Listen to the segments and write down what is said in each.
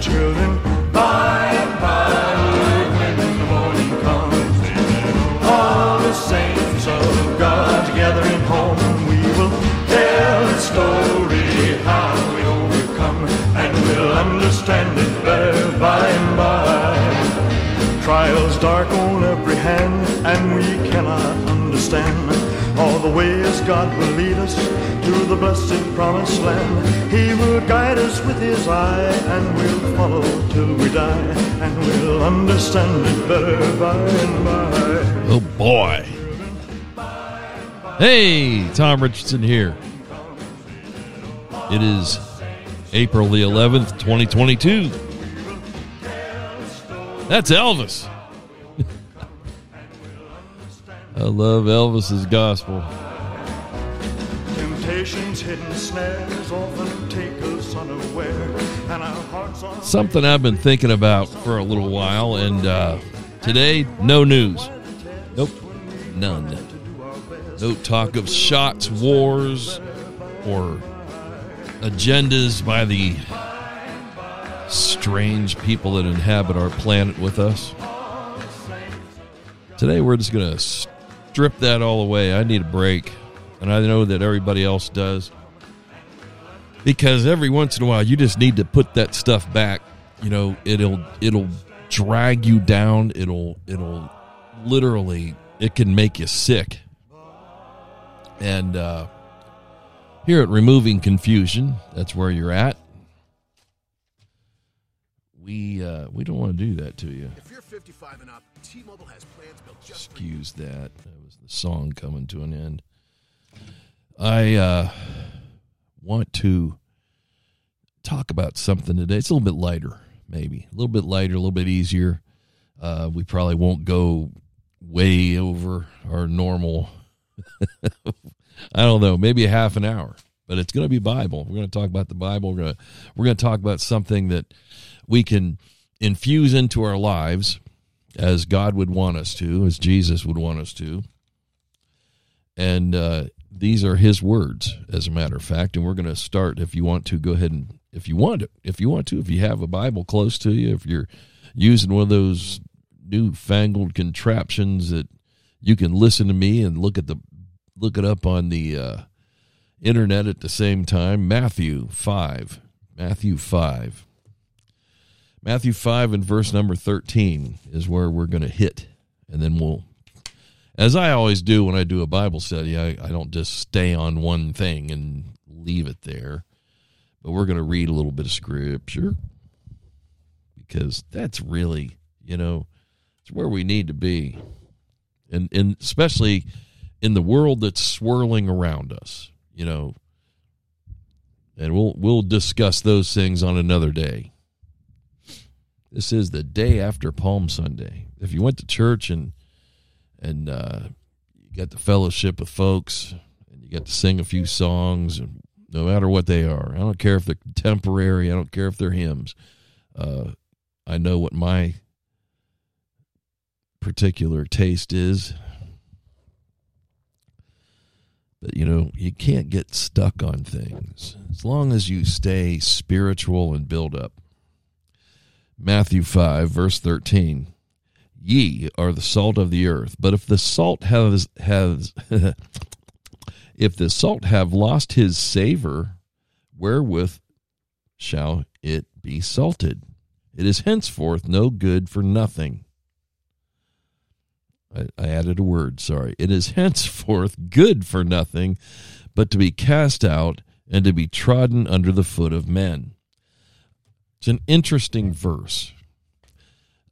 children. By and by, when the morning comes, all the saints of God together in home, we will tell the story how we overcome, and we'll understand it better by and by. Trials dark on every hand, and we cannot understand ways God will lead us to the blessed promised land. He will guide us with his eye, and we'll follow till we die, and we'll understand it better by and by. Oh boy. Hey, Tom Richardson here. It is April the 11th, 2022. That's Elvis. I love Elvis's gospel. Temptations, hidden snares often take us unaware, and our hearts are. Something I've been thinking about for a little while, and uh, today, no news. Nope, none. No talk of shots, wars, or agendas by the strange people that inhabit our planet with us. Today, we're just going to strip that all away. I need a break, and I know that everybody else does. Because every once in a while, you just need to put that stuff back. You know, it'll it'll drag you down. It'll it'll literally it can make you sick. And uh, here at Removing Confusion, that's where you're at. We uh, we don't want to do that to you. If you're 55 and up, T-Mobile has Excuse that. That was the song coming to an end. I uh, want to talk about something today. It's a little bit lighter, maybe a little bit lighter, a little bit easier. Uh, we probably won't go way over our normal. I don't know, maybe a half an hour, but it's going to be Bible. We're going to talk about the Bible. We're going to we're going to talk about something that we can infuse into our lives as God would want us to, as Jesus would want us to. And uh, these are His words, as a matter of fact. And we're going to start. If you want to, go ahead and if you want to, if you want to, if you have a Bible close to you, if you're using one of those newfangled contraptions that you can listen to me and look at the look it up on the uh, internet at the same time. Matthew five, Matthew five. Matthew 5 and verse number 13 is where we're going to hit. And then we'll, as I always do when I do a Bible study, I, I don't just stay on one thing and leave it there. But we're going to read a little bit of scripture because that's really, you know, it's where we need to be. And, and especially in the world that's swirling around us, you know. And we'll we'll discuss those things on another day. This is the day after Palm Sunday. If you went to church and and uh, you got the fellowship with folks and you got to sing a few songs, and no matter what they are, I don't care if they're contemporary, I don't care if they're hymns. Uh, I know what my particular taste is. But you know, you can't get stuck on things as long as you stay spiritual and build up. Matthew 5, verse 13. Ye are the salt of the earth, but if the salt has has if the salt have lost his savor, wherewith shall it be salted? It is henceforth no good for nothing. I, I added a word, sorry. It is henceforth good for nothing, but to be cast out and to be trodden under the foot of men. It's an interesting verse.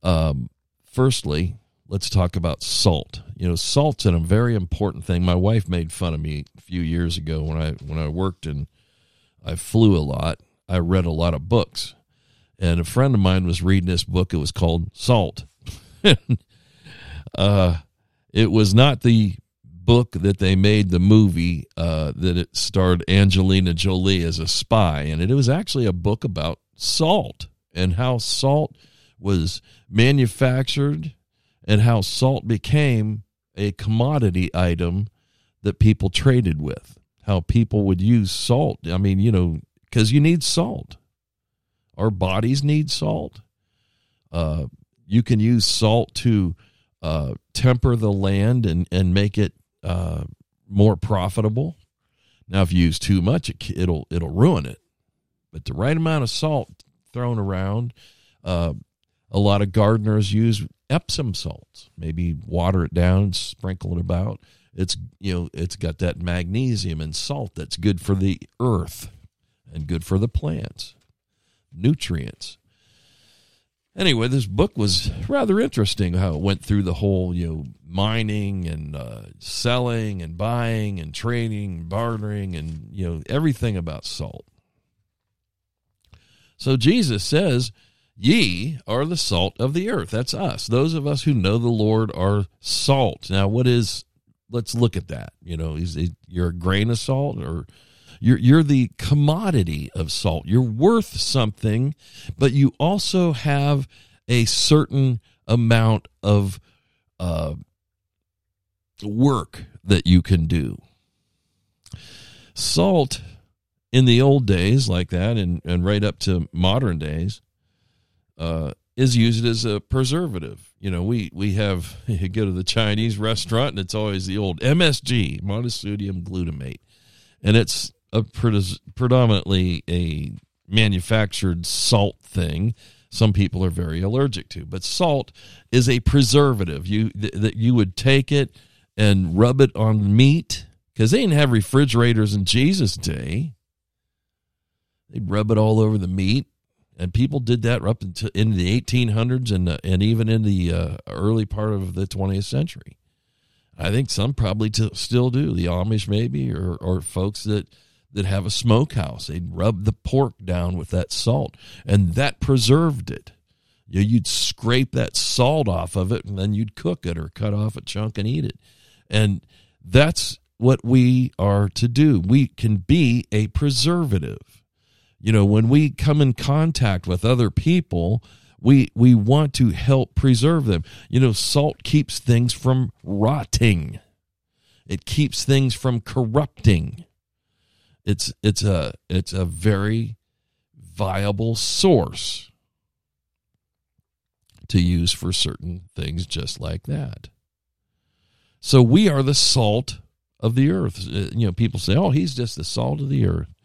Um, firstly, let's talk about salt. You know, salt's a very important thing. My wife made fun of me a few years ago when I when I worked and I flew a lot. I read a lot of books, and a friend of mine was reading this book. It was called Salt. uh, it was not the book that they made the movie uh, that it starred Angelina Jolie as a spy, and it was actually a book about salt and how salt was manufactured and how salt became a commodity item that people traded with. How people would use salt. I mean, you know, because you need salt. Our bodies need salt. Uh, you can use salt to uh, temper the land and, and make it uh, more profitable. Now, if you use too much, it, it'll it'll ruin it. But the right amount of salt thrown around, uh, a lot of gardeners use Epsom salts. Maybe water it down, sprinkle it about. It's you know it's got that magnesium and salt that's good for the earth and good for the plants, nutrients. Anyway, this book was rather interesting. How it went through the whole you know mining and uh, selling and buying and trading, bartering, and you know everything about salt. So Jesus says Ye are the salt of the earth. That's us. Those of us who know the Lord are salt. Now, what is? Let's look at that. You know, is it, you're a grain of salt, or you're you're the commodity of salt. You're worth something, but you also have a certain amount of uh, work that you can do. Salt in the old days, like that, and, and right up to modern days, uh, is used as a preservative. You know, we we have you go to the Chinese restaurant and it's always the old MSG, monosodium glutamate, and it's a predominantly a manufactured salt thing. Some people are very allergic to, but salt is a preservative. You th- that you would take it and rub it on meat because they didn't have refrigerators in Jesus' day. They'd rub it all over the meat and people did that up until in the 1800s and uh, and even in the uh, early part of the 20th century. I think some probably t- still do. The Amish maybe, or or folks that that have a smokehouse, they'd rub the pork down with that salt, and that preserved it. You you'd scrape that salt off of it, and then you'd cook it or cut off a chunk and eat it, and that's what we are to do. We can be a preservative you know when we come in contact with other people we we want to help preserve them. You know salt keeps things from rotting. It keeps things from corrupting. It's it's a it's a very viable source to use for certain things just like that. So we are the salt of the earth. Uh, you know people say oh he's just the salt of the earth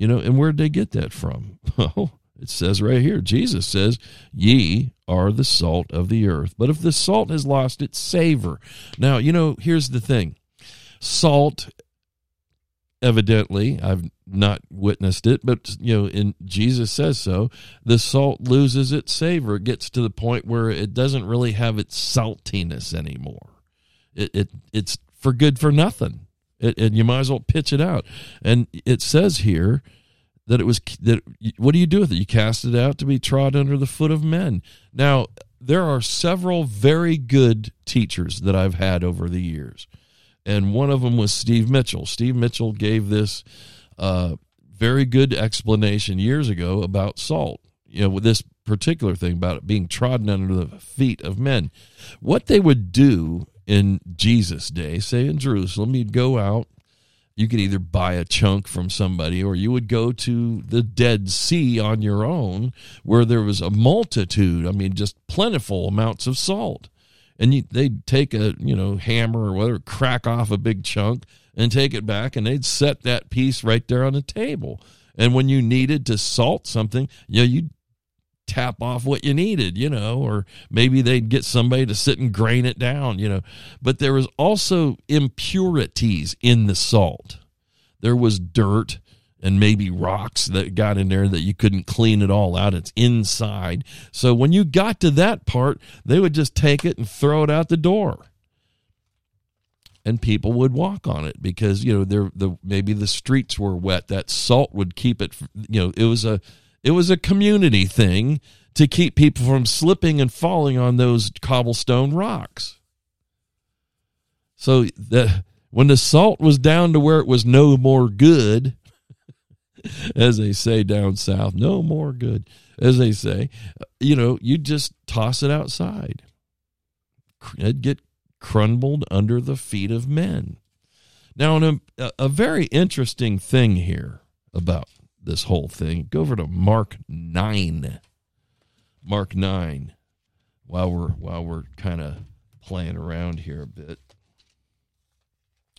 you know, and where'd they get that from? Well, it says right here Jesus says, Ye are the salt of the earth. But if the salt has lost its savor. Now, you know, here's the thing salt, evidently, I've not witnessed it, but, you know, in Jesus says so, the salt loses its savor. It gets to the point where it doesn't really have its saltiness anymore. It, it It's for good for nothing it, and you might as well pitch it out. And it says here that it was that. What do you do with it? You cast it out to be trod under the foot of men. Now there are several very good teachers that I've had over the years, and one of them was Steve Mitchell. Steve Mitchell gave this uh, very good explanation years ago about salt. You know, with this particular thing about it being trodden under the feet of men. What they would do in Jesus' day, say in Jerusalem, you'd go out. You could either buy a chunk from somebody or you would go to the Dead Sea on your own where there was a multitude, I mean, just plentiful amounts of salt. And you, they'd take a, you know, hammer or whatever, crack off a big chunk and take it back and they'd set that piece right there on the table. And when you needed to salt something, you know, you'd tap off what you needed, you know, or maybe they'd get somebody to sit and grain it down, you know. But there was also impurities in the salt. There was dirt and maybe rocks that got in there that you couldn't clean it all out. It's inside. So when you got to that part, they would just take it and throw it out the door. And people would walk on it because you know there the maybe the streets were wet. That salt would keep it. You know it was a it was a community thing to keep people from slipping and falling on those cobblestone rocks. So the, when the salt was down to where it was no more good, as they say down south, no more good, as they say, you know, you just toss it outside. It'd get crumbled under the feet of men. Now, a, a very interesting thing here about this whole thing. Go over to Mark nine. Mark nine. While we're while we're kind of playing around here a bit.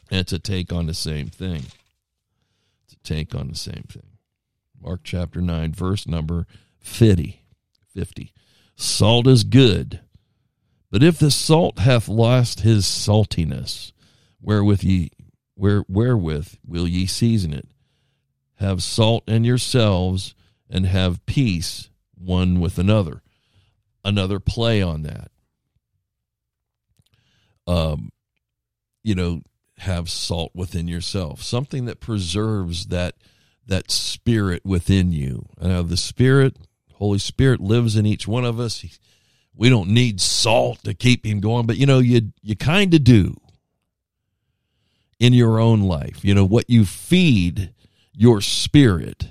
And it's a take on the same thing. It's a take on the same thing. Mark chapter 9, verse number 50. 50. Salt is good, but if the salt hath lost his saltiness, wherewith ye where wherewith will ye season it? Have salt in yourselves and have peace one with another. Another play on that. Um, you know, have salt within yourself, something that preserves that that spirit within you. And the Spirit, Holy Spirit, lives in each one of us. We don't need salt to keep him going, but you know, you you kind of do in your own life. You know, what you feed your spirit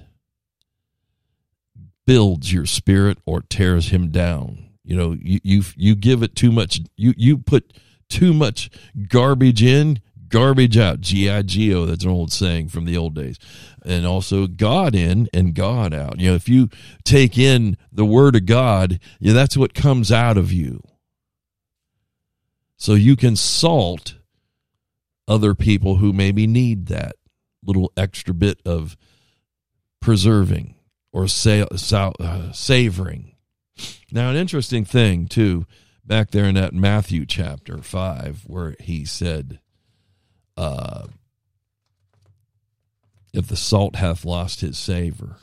builds your spirit or tears him down. You know, you you you give it too much. You you put too much garbage in, garbage out. G-I-G-O, that's an old saying from the old days. And also God in and God out. You know, if you take in the word of God, yeah, that's what comes out of you. So you can salt other people who maybe need that little extra bit of preserving or sa- sa- uh, savoring. Now, an interesting thing, too, back there in that Matthew chapter 5, where he said, uh, if the salt hath lost his savor.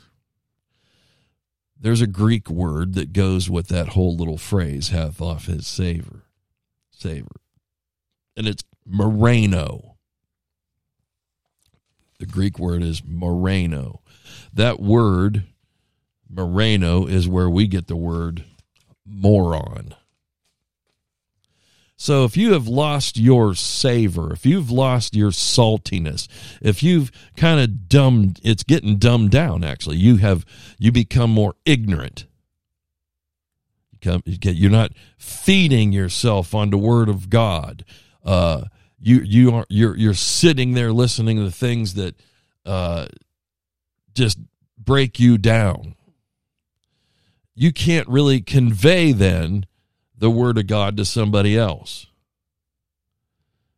There's a Greek word that goes with that whole little phrase, hath off his savor. Savor. And it's moreno. The Greek word is moreno. That word, moreno, is where we get the word moron. So if you have lost your savor, if you've lost your saltiness, if you've kind of dumbed, it's getting dumbed down. Actually, you have you become more ignorant. You're not feeding yourself on the Word of God. Uh, you you are you're you're sitting there listening to things that uh, just break you down. You can't really convey then the word of God to somebody else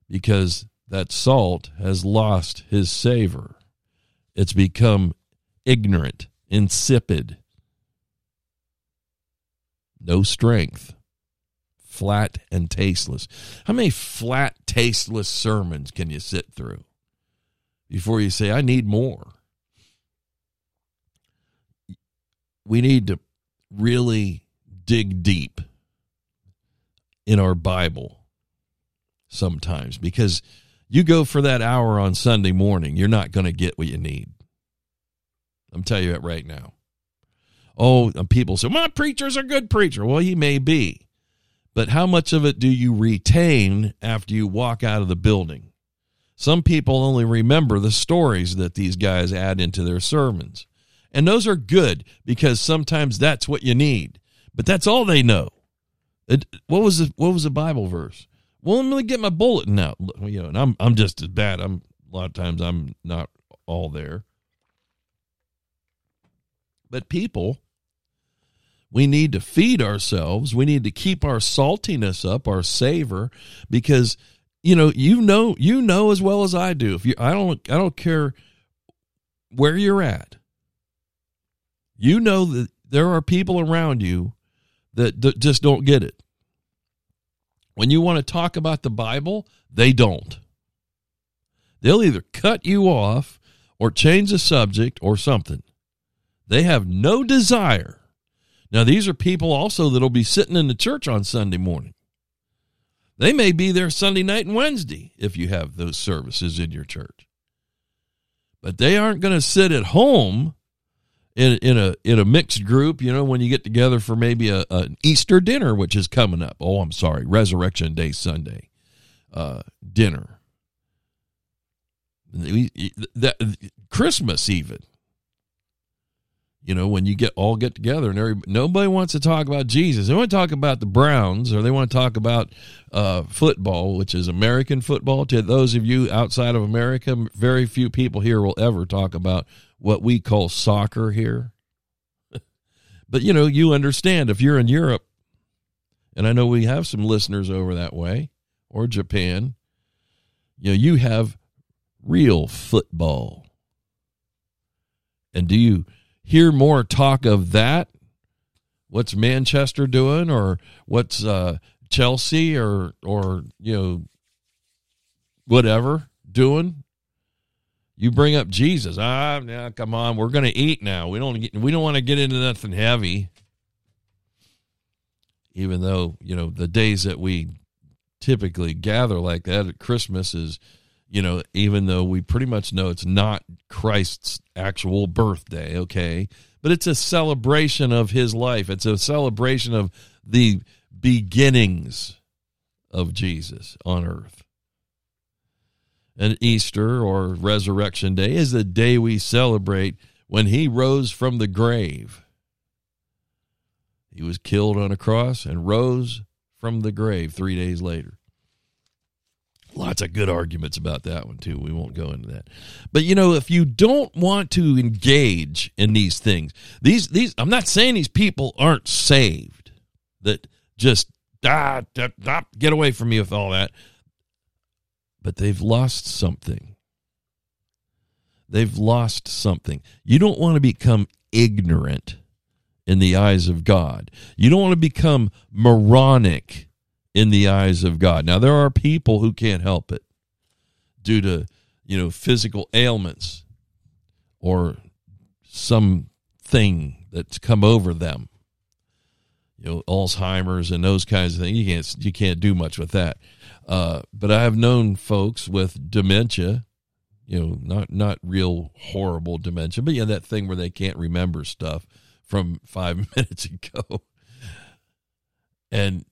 because that salt has lost his savor. It's become ignorant, insipid, no strength, flat and tasteless. How many flat, tasteless sermons can you sit through before you say, I need more? We need to really dig deep in our Bible sometimes because you go for that hour on Sunday morning, you're not going to get what you need. I'm telling you that right now. Oh, people say, my preacher's a good preacher. Well, he may be. But how much of it do you retain after you walk out of the building? Some people only remember the stories that these guys add into their sermons. And those are good because sometimes that's what you need. But that's all they know. It, what was the what was the Bible verse? Well, let me get my bulletin out. You know, and I'm I'm just as bad. I'm a lot of times I'm not all there. But people, we need to feed ourselves. We need to keep our saltiness up, our savor, because you know you know you know as well as I do. If you, I don't I don't care where you're at. You know that there are people around you that d- just don't get it. When you want to talk about the Bible, they don't. They'll either cut you off or change the subject or something. They have no desire. Now, these are people also that'll be sitting in the church on Sunday morning. They may be there Sunday night and Wednesday if you have those services in your church. But they aren't going to sit at home in in a in a mixed group, you know, when you get together for maybe a, an Easter dinner, which is coming up. Oh, I'm sorry, Resurrection Day Sunday uh, dinner. That Christmas even. You know, when you get all get together and everybody, nobody wants to talk about Jesus. They want to talk about the Browns or they want to talk about uh, football, which is American football. To those of you outside of America, very few people here will ever talk about what we call soccer here. but you know, you understand if you're in Europe, and I know we have some listeners over that way or Japan. You know, you have real football. And do you hear more talk of that? What's Manchester doing, or what's uh, Chelsea, or or you know, whatever doing? You bring up Jesus. Ah, now come on, we're going to eat now. We don't get, we don't want to get into nothing heavy. Even though you know the days that we typically gather like that at Christmas is you know, even though we pretty much know it's not Christ's actual birthday, okay? But it's a celebration of his life. It's a celebration of the beginnings of Jesus on earth. And Easter or Resurrection Day is the day we celebrate when he rose from the grave. He was killed on a cross and rose from the grave three days later. Lots of good arguments about that one too. We won't go into that. But you know, if you don't want to engage in these things, these these I'm not saying these people aren't saved. That just ah, ah, get away from me with all that. But they've lost something. They've lost something. You don't want to become ignorant in the eyes of God. You don't want to become moronic in the eyes of God. Now there are people who can't help it due to, you know, physical ailments or something that's come over them. You know, Alzheimer's and those kinds of things. You can't you can't do much with that. Uh, but I have known folks with dementia, you know, not not real horrible dementia, but yeah, that thing where they can't remember stuff from five minutes ago. And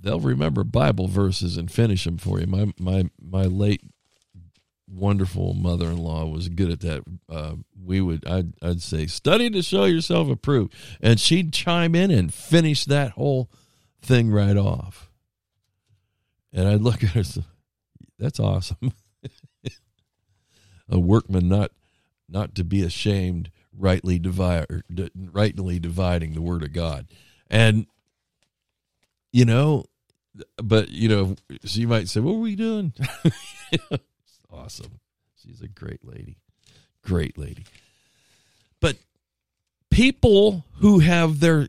they'll remember Bible verses and finish them for you. My my my late wonderful mother-in-law was good at that. Uh, we would I'd, I'd say study to show yourself approved, and she'd chime in and finish that whole thing right off. And I'd look at her, say, that's awesome. A workman not not to be ashamed, rightly divide, rightly dividing the word of God, and you know, but you know, she might say, "What are we doing?" awesome. She's a great lady, great lady. But people who have their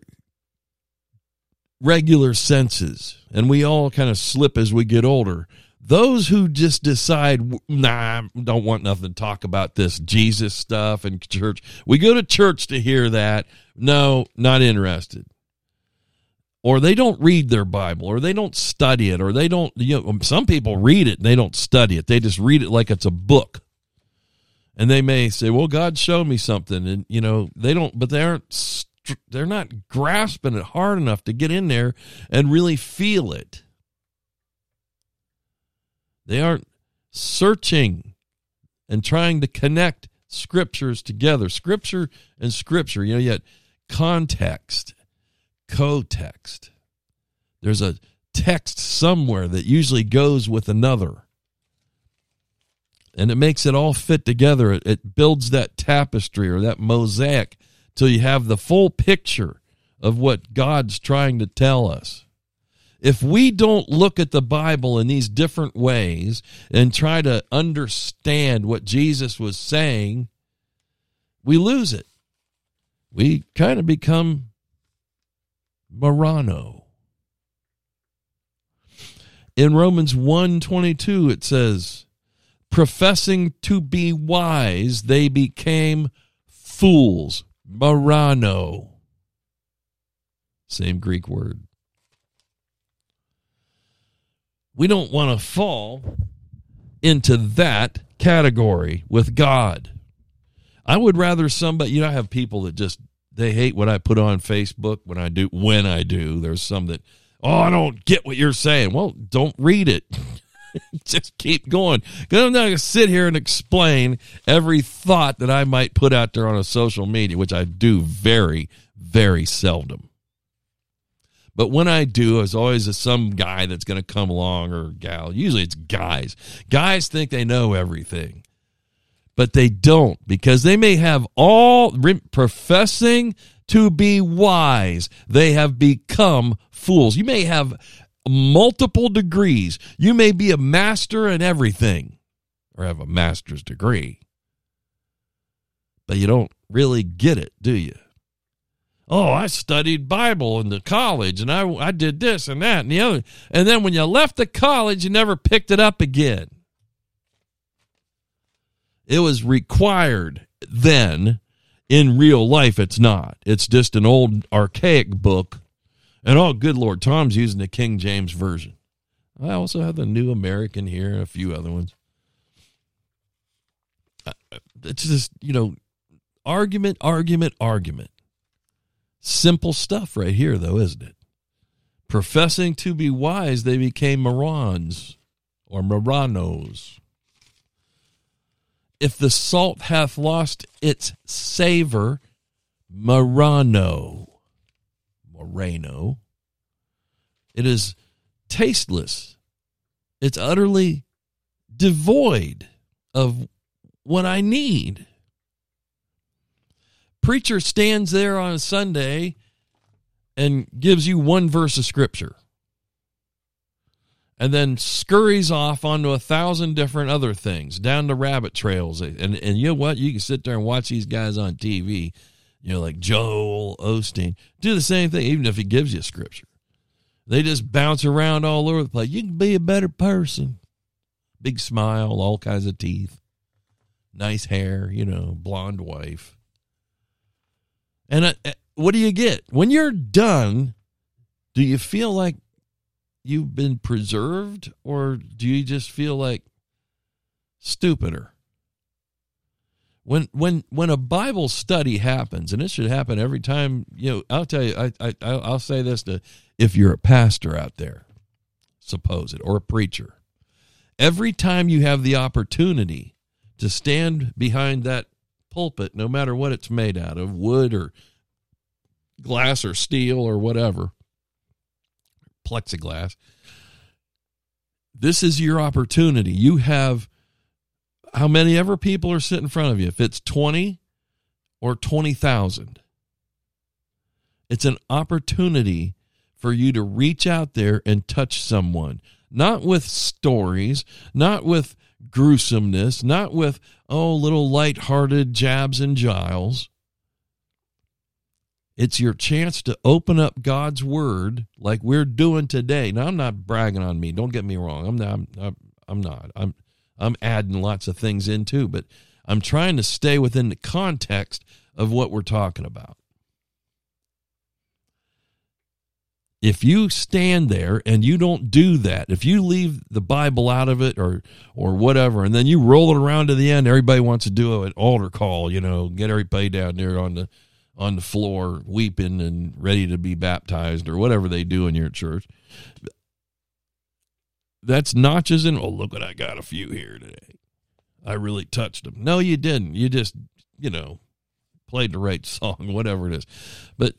regular senses, and we all kind of slip as we get older. Those who just decide, nah, don't want nothing to talk about this Jesus stuff and church. We go to church to hear that. No, not interested or they don't read their Bible, or they don't study it, or they don't, you know, some people read it and they don't study it. They just read it like it's a book. And they may say, well, God showed me something. And, you know, they don't, but they aren't, they're not grasping it hard enough to get in there and really feel it. They aren't searching and trying to connect scriptures together. Scripture and scripture, you know, yet context co-text. There's a text somewhere that usually goes with another. And it makes it all fit together. It, it builds that tapestry or that mosaic till you have the full picture of what God's trying to tell us. If we don't look at the Bible in these different ways and try to understand what Jesus was saying, we lose it. We kind of become Morano. In Romans 1:22 it says, professing to be wise, they became fools. Morano. Same Greek word. We don't want to fall into that category with God. I would rather somebody, you know, I have people that just they hate what I put on Facebook when I do when I do. There's some that, oh, I don't get what you're saying. Well, don't read it. just keep going. I'm not to sit here and explain every thought that I might put out there on a social media, which I do very, very seldom. But when I do, there's always some guy that's going to come along or gal. Usually it's guys. Guys think they know everything, but they don't because they may have all professing to be wise. They have become fools. You may have multiple degrees. You may be a master in everything or have a master's degree, but you don't really get it, do you? Oh, I studied Bible in the college and I, I did this and that and the other. And then when you left the college, you never picked it up again. It was required then. In real life, it's not. It's just an old archaic book and oh, good Lord, Tom's using the King James Version. I also have the New American here and a few other ones. Uh, it's just, you know, argument, argument, argument. Simple stuff right here, though, isn't it? Professing to be wise, they became morons or moranos. If the salt hath lost its savor, morano Moreno. It is tasteless. It's utterly devoid of what I need. Preacher stands there on a Sunday and gives you one verse of scripture and then scurries off onto a thousand different other things down the rabbit trails and and you know what you can sit there and watch these guys on TV you know, like Joel Osteen, do the same thing, even if he gives you scripture. They just bounce around all over the place. You can be a better person. Big smile, all kinds of teeth, nice hair, you know, blonde wife. And uh, uh, what do you get? When you're done, do you feel like you've been preserved or do you just feel like stupider? when when when a Bible study happens, and it should happen every time. You know, I'll tell you, I, I I'll say this to if you're a pastor out there, suppose it, or a preacher, every time you have the opportunity to stand behind that pulpit, no matter what it's made out of, wood or glass or steel or whatever, plexiglass. This is your opportunity. You have how many ever people are sitting in front of you, if it's 20 or 20,000, it's an opportunity for you to reach out there and touch someone, not with stories, not with gruesomeness, not with, oh, little light-hearted jabs and giles. It's your chance to open up God's word like we're doing today. Now, I'm not bragging on me. Don't get me wrong. I'm not. I'm, I'm not. I'm I'm adding lots of things in too, but I'm trying to stay within the context of what we're talking about. If you stand there and you don't do that, if you leave the Bible out of it or or whatever, and then you roll it around to the end, everybody wants to do an altar call, you know, get everybody down there on the on the floor weeping and ready to be baptized or whatever they do in your church that's notches in. Oh, look what I got a few here today. I really touched them. No, you didn't. You just, you know, played the right song, whatever it is. But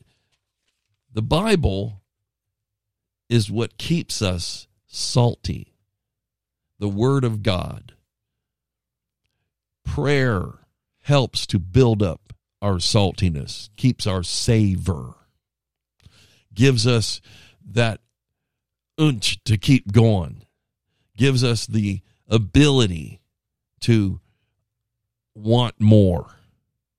the Bible is what keeps us salty. The Word of God. Prayer helps to build up our saltiness, keeps our savor, gives us that unch to keep going gives us the ability to want more.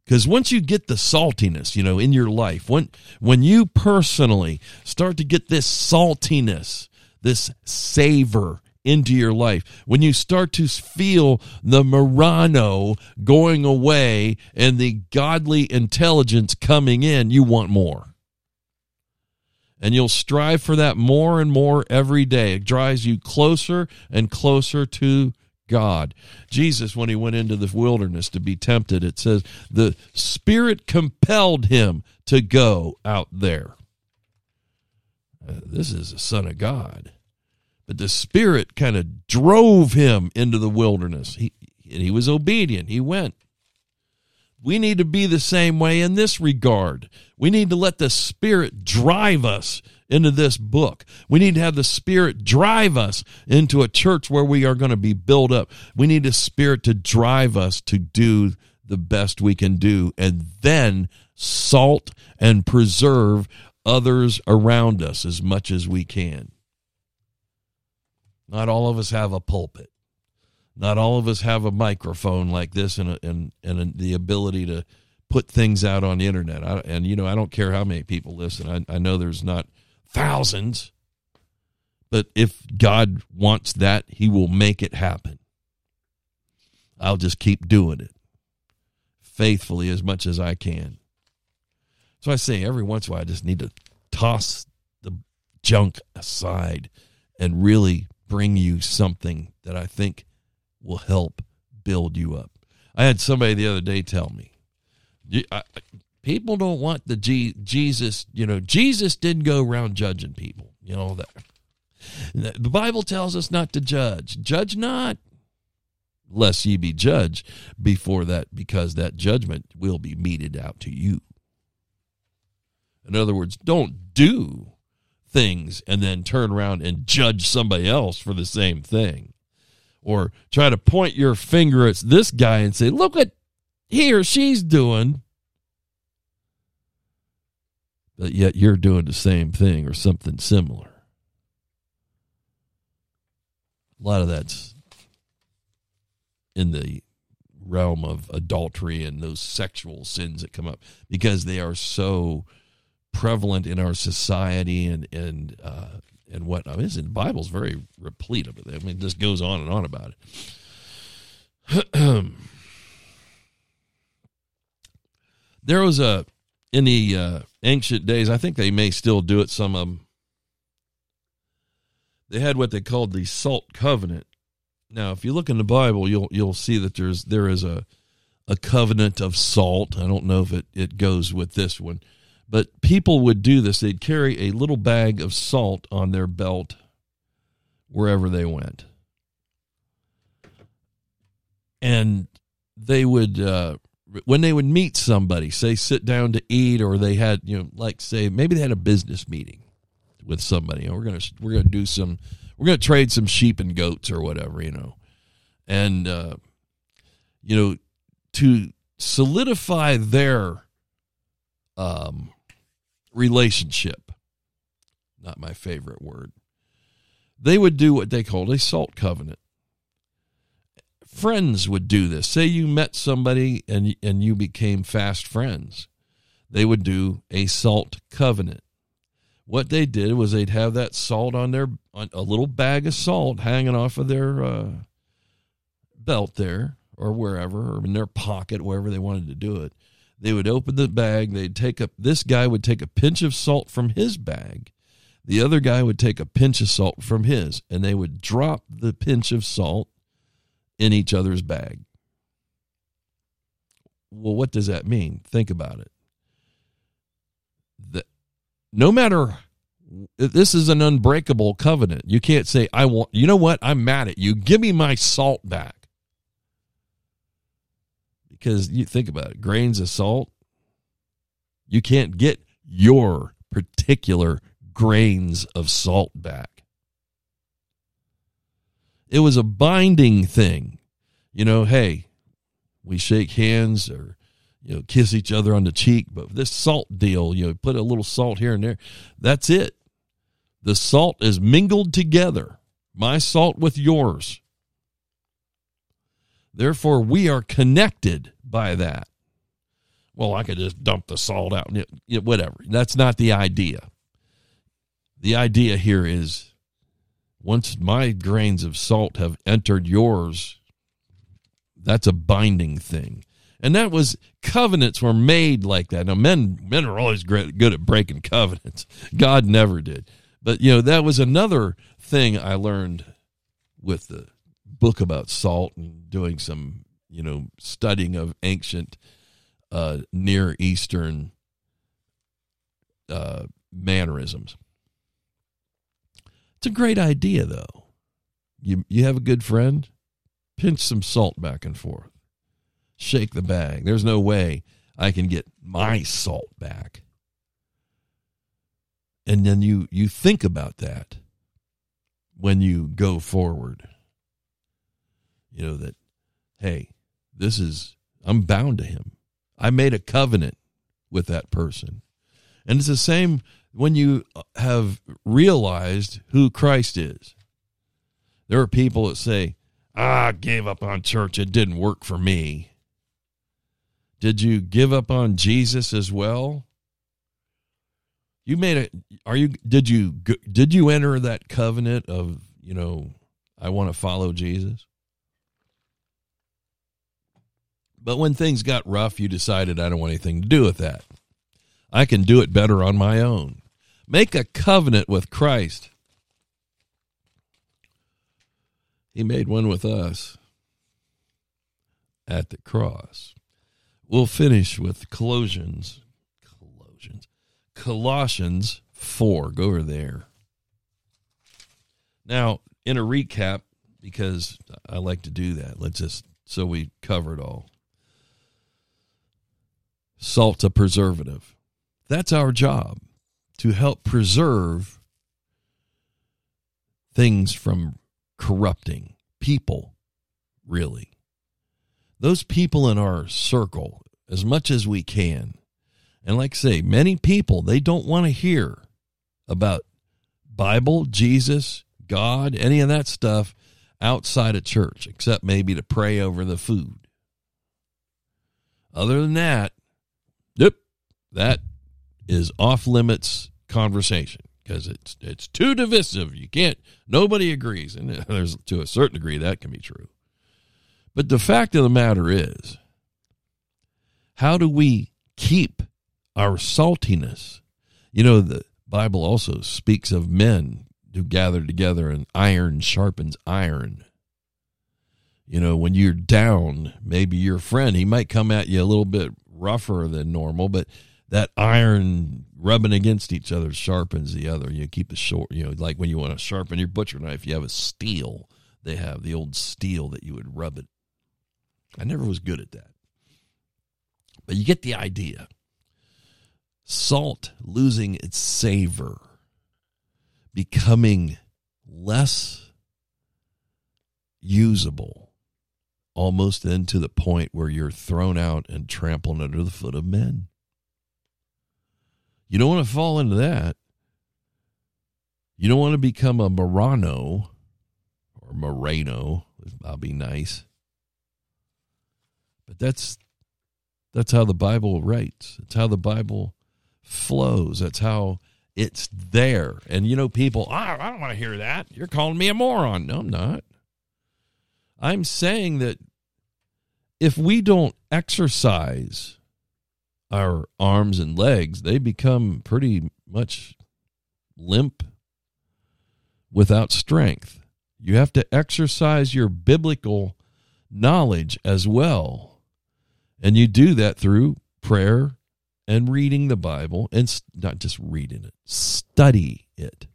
Because once you get the saltiness you know in your life when when you personally start to get this saltiness this savor into your life when you start to feel the morano going away and the godly intelligence coming in you want more and you'll strive for that more and more every day. It drives you closer and closer to God. Jesus, when he went into the wilderness to be tempted, it says the Spirit compelled him to go out there. Uh, this is the Son of God. But the Spirit kind of drove him into the wilderness. He, and he was obedient. He went. We need to be the same way in this regard. We need to let the Spirit drive us into this book. We need to have the Spirit drive us into a church where we are going to be built up. We need the Spirit to drive us to do the best we can do and then salt and preserve others around us as much as we can. Not all of us have a pulpit. Not all of us have a microphone like this and, a, and, and the ability to put things out on the internet. I, and, you know, I don't care how many people listen. I, I know there's not thousands, but if God wants that, He will make it happen. I'll just keep doing it faithfully as much as I can. So I say every once in a while, I just need to toss the junk aside and really bring you something that I think will help build you up. I had somebody the other day tell me, people don't want the G, Jesus, you know, Jesus didn't go around judging people, you know, that the Bible tells us not to judge. Judge not, lest ye be judged before that, because that judgment will be meted out to you. In other words, don't do things and then turn around and judge somebody else for the same thing. Or try to point your finger at this guy and say, look what he or she's doing. But yet you're doing the same thing or something similar. A lot of that's in the realm of adultery and those sexual sins that come up because they are so prevalent in our society and and uh, and what I mean, the Bible's very replete of it. I mean, it just goes on and on about it. there was a in the uh, ancient days. I think they may still do it. Some of them. They had what they called the salt covenant. Now, if you look in the Bible, you'll you'll see that there's there is a a covenant of salt. I don't know if it, it goes with this one but people would do this. They'd carry a little bag of salt on their belt wherever they went. And they would, uh, when they would meet somebody, say sit down to eat, or they had, you know, like say maybe they had a business meeting with somebody. We're gonna we're gonna do some, we're gonna trade some sheep and goats or whatever, you know, and uh, you know, to solidify their um, relationship. Not my favorite word. They would do what they called a salt covenant. Friends would do this. Say you met somebody and and you became fast friends. They would do a salt covenant. What they did was they'd have that salt on their on a little bag of salt hanging off of their uh, belt there or wherever or in their pocket wherever they wanted to do it they would open the bag. They'd take a, this guy would take a pinch of salt from his bag. The other guy would take a pinch of salt from his, and they would drop the pinch of salt in each other's bag. Well, what does that mean? Think about it. The, no matter this is an unbreakable covenant. You can't say, I want, you know what? I'm mad at you. Give me my salt back because you think about it grains of salt you can't get your particular grains of salt back. It was a binding thing. You know hey we shake hands or you know kiss each other on the cheek but this salt deal you know put a little salt here and there. That's it. The salt is mingled together. My salt with yours Therefore, we are connected by that. Well, I could just dump the salt out, whatever. That's not the idea. The idea here is once my grains of salt have entered yours, that's a binding thing. And that was covenants were made like that. Now men men are always great, good at breaking covenants. God never did. But you know, that was another thing I learned with the book about salt and doing some, you know, studying of ancient uh, Near Eastern uh, mannerisms. It's a great idea, though. You you have a good friend, pinch some salt back and forth, shake the bag. There's no way I can get my salt back. And then you you think about that when you go forward. You know that, hey, this is I'm bound to him. I made a covenant with that person. And it's the same when you have realized who Christ is. There are people that say, ah, I gave up on church. It didn't work for me. Did you give up on Jesus as well? You made it. Are you? Did you? Did you enter that covenant of you know? I want to follow Jesus. But when things got rough, you decided I don't want anything to do with that. I can do it better on my own. Make a covenant with Christ. He made one with us at the cross. We'll finish with Colossians. Colossians. Colossians 4. Go over there. Now, in a recap, because I like to do that, let's just so we cover it all. Salt's a preservative. That's our job to help preserve things from corrupting people, really. Those people in our circle, as much as we can. And like I say, many people, they don't want to hear about Bible, Jesus, God, any of that stuff outside of church, except maybe to pray over the food. Other than that, that is off limits conversation because it's it's too divisive. You can't. Nobody agrees, and there's to a certain degree that can be true. But the fact of the matter is, how do we keep our saltiness? You know, the Bible also speaks of men who gather together, and iron sharpens iron. You know, when you're down, maybe your friend, he might come at you a little bit rougher than normal, but that iron rubbing against each other sharpens the other. You keep the short, you know, like when you want to sharpen your butcher knife, you have a steel. They have the old steel that you would rub it. I never was good at that. But you get the idea. Salt losing its savor, becoming less usable, almost then to the point where you're thrown out and trampled under the foot of men. You don't want to fall into that. You don't want to become a Morano or Moreno. I'll be nice. But that's that's how the Bible writes. It's how the Bible flows. That's how it's there. And you know, people, oh, I don't want to hear that. You're calling me a moron. No, I'm not. I'm saying that if we don't exercise our arms and legs, they become pretty much limp without strength. You have to exercise your biblical knowledge as well. And you do that through prayer and reading the Bible and not just reading it, study it.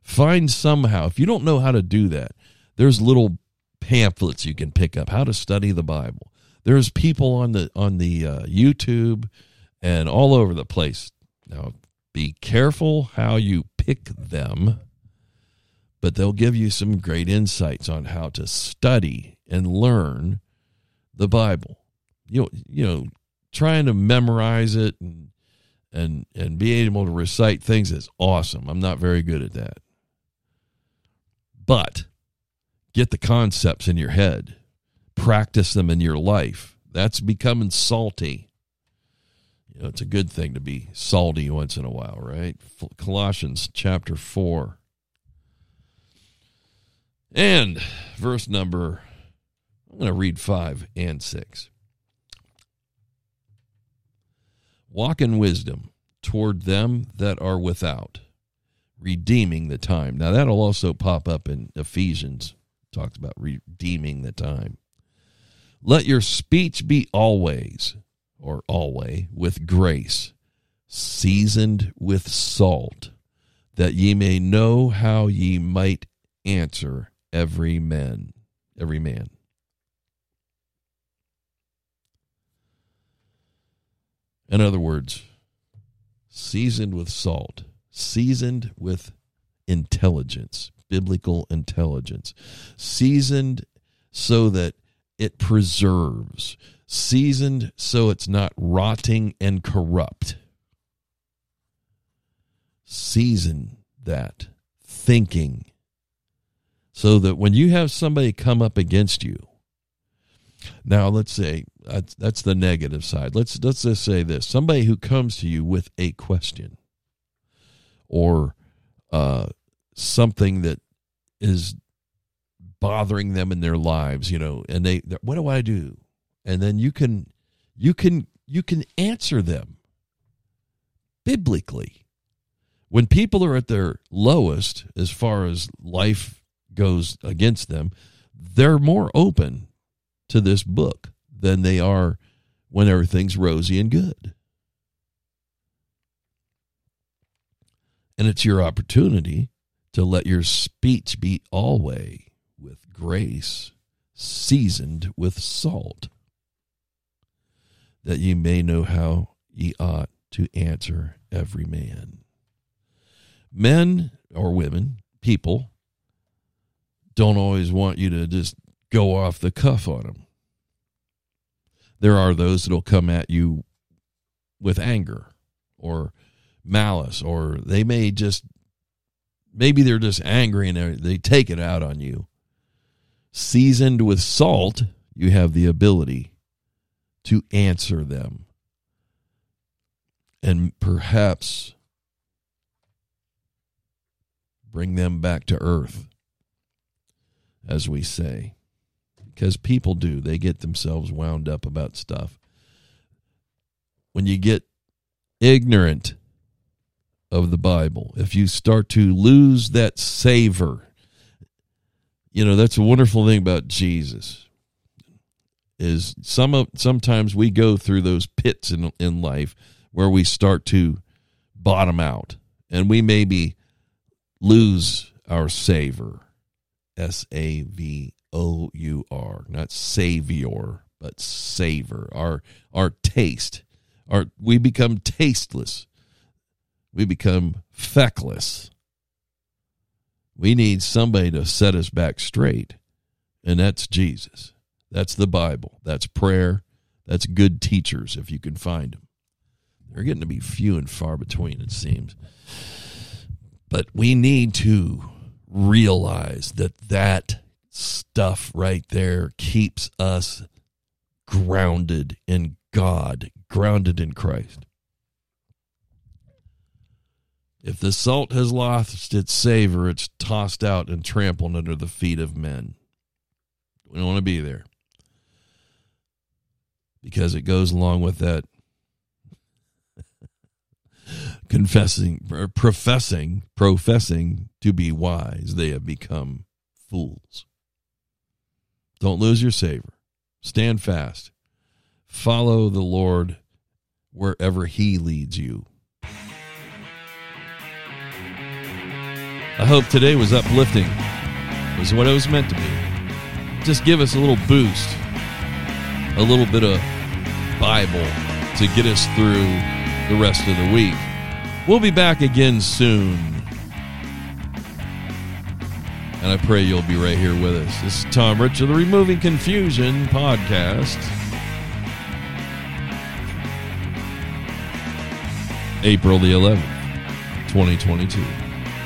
Find somehow, if you don't know how to do that, there's little pamphlets you can pick up how to study the Bible. There's people on the on the uh, YouTube and all over the place. Now, be careful how you pick them, but they'll give you some great insights on how to study and learn the Bible. You you know, trying to memorize it and and and be able to recite things is awesome. I'm not very good at that. But get the concepts in your head practice them in your life. That's becoming salty. You know, it's a good thing to be salty once in a while, right? Colossians chapter 4. And verse number, I'm going to read 5 and 6. Walk in wisdom toward them that are without, redeeming the time. Now, that'll also pop up in Ephesians, talks about redeeming the time. Let your speech be always, or always, with grace, seasoned with salt, that ye may know how ye might answer every man, every man. In other words, seasoned with salt, seasoned with intelligence, biblical intelligence, seasoned so that it preserves, seasoned so it's not rotting and corrupt. Season that thinking so that when you have somebody come up against you, now let's say that's, the negative side. Let's let's just say this: somebody who comes to you with a question or uh, something that is bothering them in their lives, you know, and they, what do I do? And then you can, you can, you can answer them biblically. When people are at their lowest, as far as life goes against them, they're more open to this book than they are when everything's rosy and good. And it's your opportunity to let your speech be always grace, seasoned with salt, that ye may know how ye ought to answer every man. Men or women, people, don't always want you to just go off the cuff on them. There are those that'll come at you with anger or malice, or they may just, maybe they're just angry and they take it out on you. Seasoned with salt, you have the ability to answer them and perhaps bring them back to earth as we say. Because people do, they get themselves wound up about stuff. When you get ignorant of the Bible, if you start to lose that savor, you know, that's a wonderful thing about Jesus. Is some of sometimes we go through those pits in in life where we start to bottom out and we maybe lose our savor S A V O U R, not savior, but savor. Our our taste. Our we become tasteless. We become feckless. We need somebody to set us back straight. And that's Jesus. That's the Bible. That's prayer. That's good teachers if you can find them. They're getting to be few and far between, it seems. But we need to realize that that stuff right there keeps us grounded in God, grounded in Christ. If the salt has lost its savor, it's tossed out and trampled under the feet of men. We don't want to be there. Because it goes along with that confessing professing professing to be wise they have become fools. Don't lose your savor. Stand fast. Follow the lord wherever he leads you i hope today was uplifting was what it was meant to be just give us a little boost a little bit of bible to get us through the rest of the week We'll be back again soon. And I pray you'll be right here with us. This is Tom Rich of the Removing Confusion podcast. April the 11th, 2022.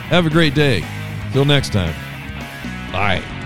Have a great day. Till next time. Bye.